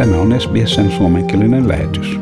Tämä on SBSn suomenkielinen lähetys.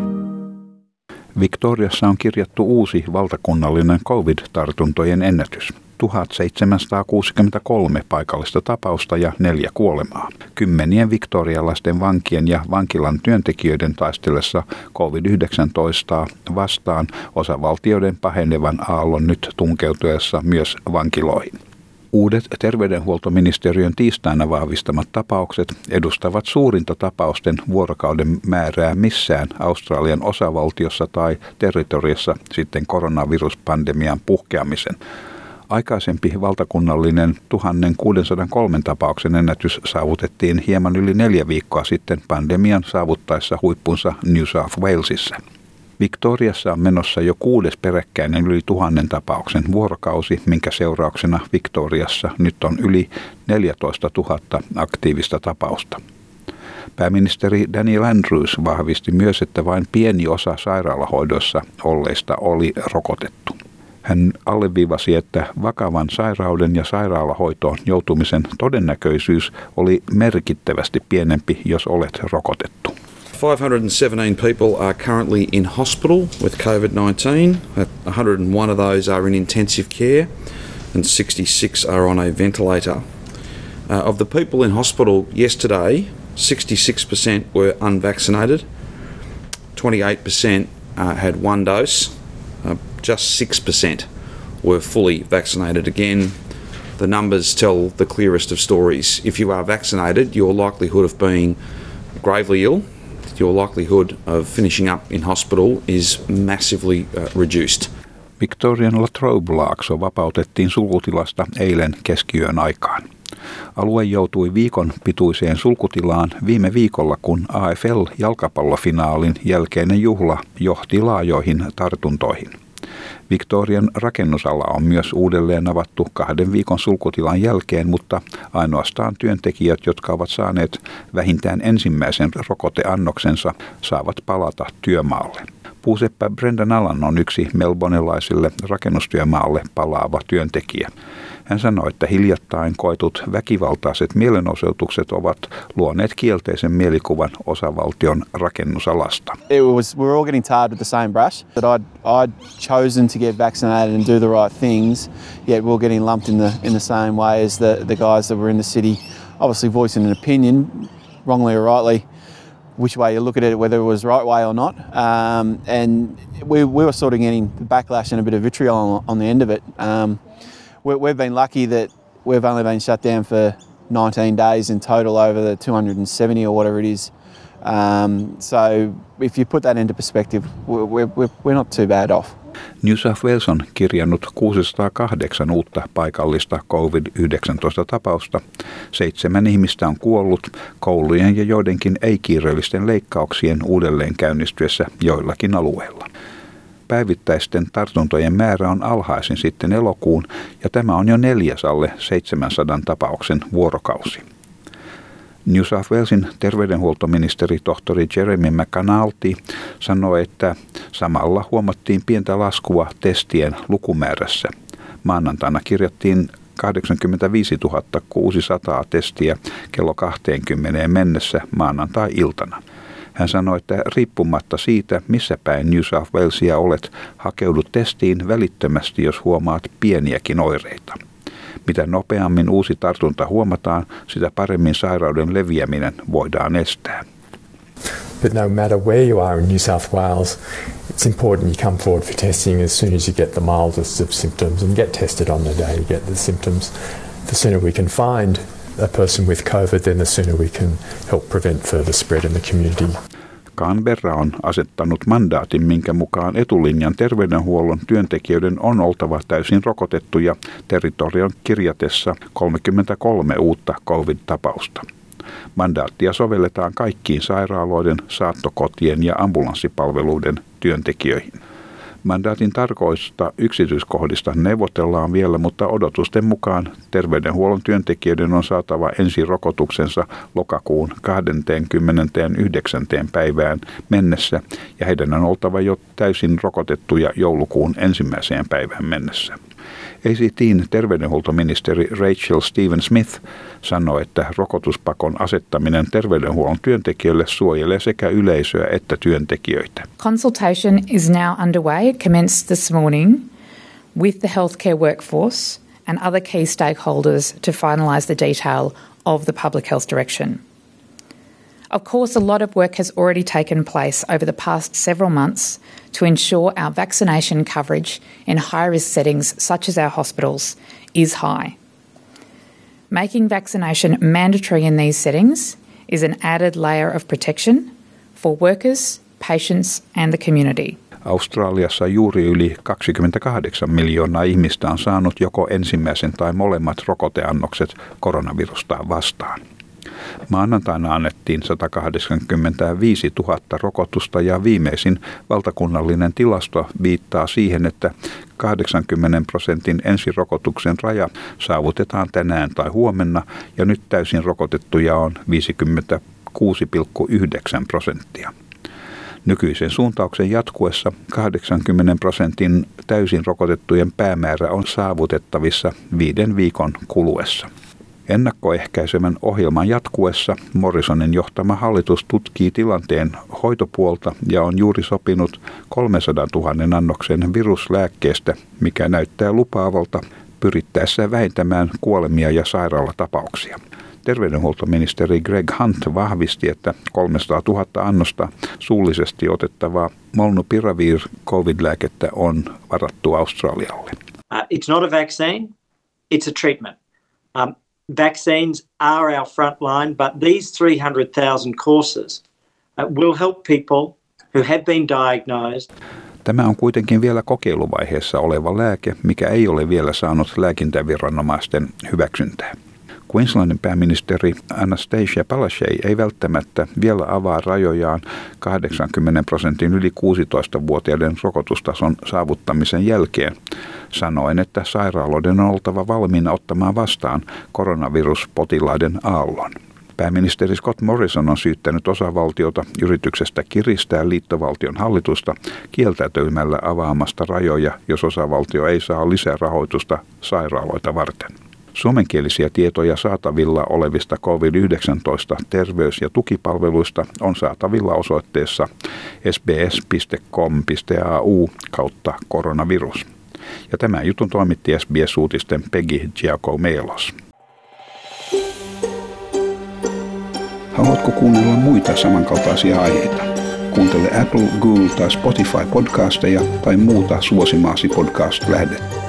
Victoriassa on kirjattu uusi valtakunnallinen COVID-tartuntojen ennätys. 1763 paikallista tapausta ja neljä kuolemaa. Kymmenien viktorialaisten vankien ja vankilan työntekijöiden taistellessa COVID-19 vastaan osavaltioiden pahenevan aallon nyt tunkeutuessa myös vankiloihin. Uudet terveydenhuoltoministeriön tiistaina vahvistamat tapaukset edustavat suurinta tapausten vuorokauden määrää missään Australian osavaltiossa tai territoriassa sitten koronaviruspandemian puhkeamisen. Aikaisempi valtakunnallinen 1603 tapauksen ennätys saavutettiin hieman yli neljä viikkoa sitten pandemian saavuttaessa huippunsa New South Walesissa. Victoriassa on menossa jo kuudes peräkkäinen yli tuhannen tapauksen vuorokausi, minkä seurauksena Victoriassa nyt on yli 14 000 aktiivista tapausta. Pääministeri Daniel Andrews vahvisti myös, että vain pieni osa sairaalahoidossa olleista oli rokotettu. Hän alleviivasi, että vakavan sairauden ja sairaalahoitoon joutumisen todennäköisyys oli merkittävästi pienempi, jos olet rokotettu. 517 people are currently in hospital with COVID 19. 101 of those are in intensive care, and 66 are on a ventilator. Uh, of the people in hospital yesterday, 66% were unvaccinated, 28% uh, had one dose, uh, just 6% were fully vaccinated. Again, the numbers tell the clearest of stories. If you are vaccinated, your likelihood of being gravely ill, your likelihood of finishing up in hospital is massively uh, reduced. Victorian Latrobe-laakso vapautettiin sulkutilasta eilen keskiyön aikaan. Alue joutui viikon pituiseen sulkutilaan viime viikolla, kun AFL-jalkapallofinaalin jälkeinen juhla johti laajoihin tartuntoihin. Victorian rakennusala on myös uudelleen avattu kahden viikon sulkutilan jälkeen, mutta ainoastaan työntekijät, jotka ovat saaneet vähintään ensimmäisen rokoteannoksensa, saavat palata työmaalle. Puuseppä Brendan Allan on yksi melbonelaisille rakennustyömaalle palaava työntekijä. Hän sanoi, että hiljattain koetut väkivaltaiset mielenosoitukset ovat luoneet kielteisen mielikuvan osavaltion rakennusalasta. It was, we were all getting tired with the same brush. That I'd, I'd chosen to get vaccinated and do the right things, yet we we're getting lumped in the, in the same way as the, the guys that were in the city, obviously voicing an opinion, wrongly or rightly, which way you look at it, whether it was right way or not. Um, and we, we were sort of getting backlash and a bit of vitriol on, on the end of it. Um, we, have been lucky that we've only been shut down for 19 days in total over the 270 or whatever it is. Um, so if you put that into perspective, we're, we're, we're not too bad off. New South Wales on kirjannut 608 uutta paikallista COVID-19-tapausta. Seitsemän ihmistä on kuollut koulujen ja joidenkin ei-kiireellisten leikkauksien uudelleen käynnistyessä joillakin alueilla päivittäisten tartuntojen määrä on alhaisin sitten elokuun ja tämä on jo neljäs alle 700 tapauksen vuorokausi. New South Walesin terveydenhuoltoministeri tohtori Jeremy McAnulty sanoi, että samalla huomattiin pientä laskua testien lukumäärässä. Maanantaina kirjattiin 85 600 testiä kello 20 mennessä maanantai-iltana. Hän sanoi, että riippumatta siitä, missä päin New South Walesia olet, hakeudut testiin välittömästi, jos huomaat pieniäkin oireita. Mitä nopeammin uusi tartunta huomataan, sitä paremmin sairauden leviäminen voidaan estää. But no matter where you are in New South Wales, it's important you come forward for testing as soon as you get the mildest of symptoms and get tested on the day you get the symptoms. The sooner we can find a person with COVID, then the sooner we can help prevent further spread in the community. Canberra on asettanut mandaatin, minkä mukaan etulinjan terveydenhuollon työntekijöiden on oltava täysin rokotettuja territorion kirjatessa 33 uutta COVID-tapausta. Mandaattia sovelletaan kaikkiin sairaaloiden, saattokotien ja ambulanssipalveluiden työntekijöihin. Mandaatin tarkoista yksityiskohdista neuvotellaan vielä, mutta odotusten mukaan terveydenhuollon työntekijöiden on saatava ensirokotuksensa lokakuun 29. päivään mennessä ja heidän on oltava jo täysin rokotettuja joulukuun ensimmäiseen päivään mennessä. ACTin terveydenhuoltoministeri Rachel Steven Smith sanoi, että rokotuspakon asettaminen terveydenhuollon työntekijöille suojelee sekä yleisöä että työntekijöitä. Consultation is now underway. It commenced this morning with the healthcare workforce and other key stakeholders to finalise the detail of the public health direction. Of course, a lot of work has already taken place over the past several months to ensure our vaccination coverage in high risk settings, such as our hospitals, is high. Making vaccination mandatory in these settings is an added layer of protection for workers, patients, and the community. Australiassa juuri yli 28 miljoonaa ihmistä on saanut joko ensimmäisen tai molemmat rokoteannokset koronavirusta vastaan. Maanantaina annettiin 185 000 rokotusta ja viimeisin valtakunnallinen tilasto viittaa siihen, että 80 prosentin ensirokotuksen raja saavutetaan tänään tai huomenna ja nyt täysin rokotettuja on 56,9 prosenttia. Nykyisen suuntauksen jatkuessa 80 prosentin täysin rokotettujen päämäärä on saavutettavissa viiden viikon kuluessa. Ennakkoehkäisevän ohjelman jatkuessa Morrisonin johtama hallitus tutkii tilanteen hoitopuolta ja on juuri sopinut 300 000 annoksen viruslääkkeestä, mikä näyttää lupaavalta pyrittäessä vähentämään kuolemia ja sairaalatapauksia. Terveydenhuoltoministeri Greg Hunt vahvisti, että 300 000 annosta suullisesti otettavaa molnupiravir covid-lääkettä on varattu Australialle. Uh, it's not a vaccine, it's a treatment. Um, vaccines are our front line, but these 300,000 courses uh, will help people who have been diagnosed. Tämä on kuitenkin vielä kokeiluvaiheessa oleva lääke, mikä ei ole vielä saanut lääkintäviranomaisten hyväksyntää. Queenslandin pääministeri Anastasia Palaszczuk ei välttämättä vielä avaa rajojaan 80 prosentin yli 16-vuotiaiden rokotustason saavuttamisen jälkeen, sanoen, että sairaaloiden on oltava valmiina ottamaan vastaan koronaviruspotilaiden aallon. Pääministeri Scott Morrison on syyttänyt osavaltiota yrityksestä kiristää liittovaltion hallitusta kieltäytymällä avaamasta rajoja, jos osavaltio ei saa lisää rahoitusta sairaaloita varten. Suomenkielisiä tietoja saatavilla olevista COVID-19 terveys- ja tukipalveluista on saatavilla osoitteessa sbs.com.au kautta koronavirus. Ja tämän jutun toimitti SBS-uutisten Peggy Giacomelos. Haluatko kuunnella muita samankaltaisia aiheita? Kuuntele Apple, Google tai Spotify podcasteja tai muuta suosimaasi podcast-lähdettä.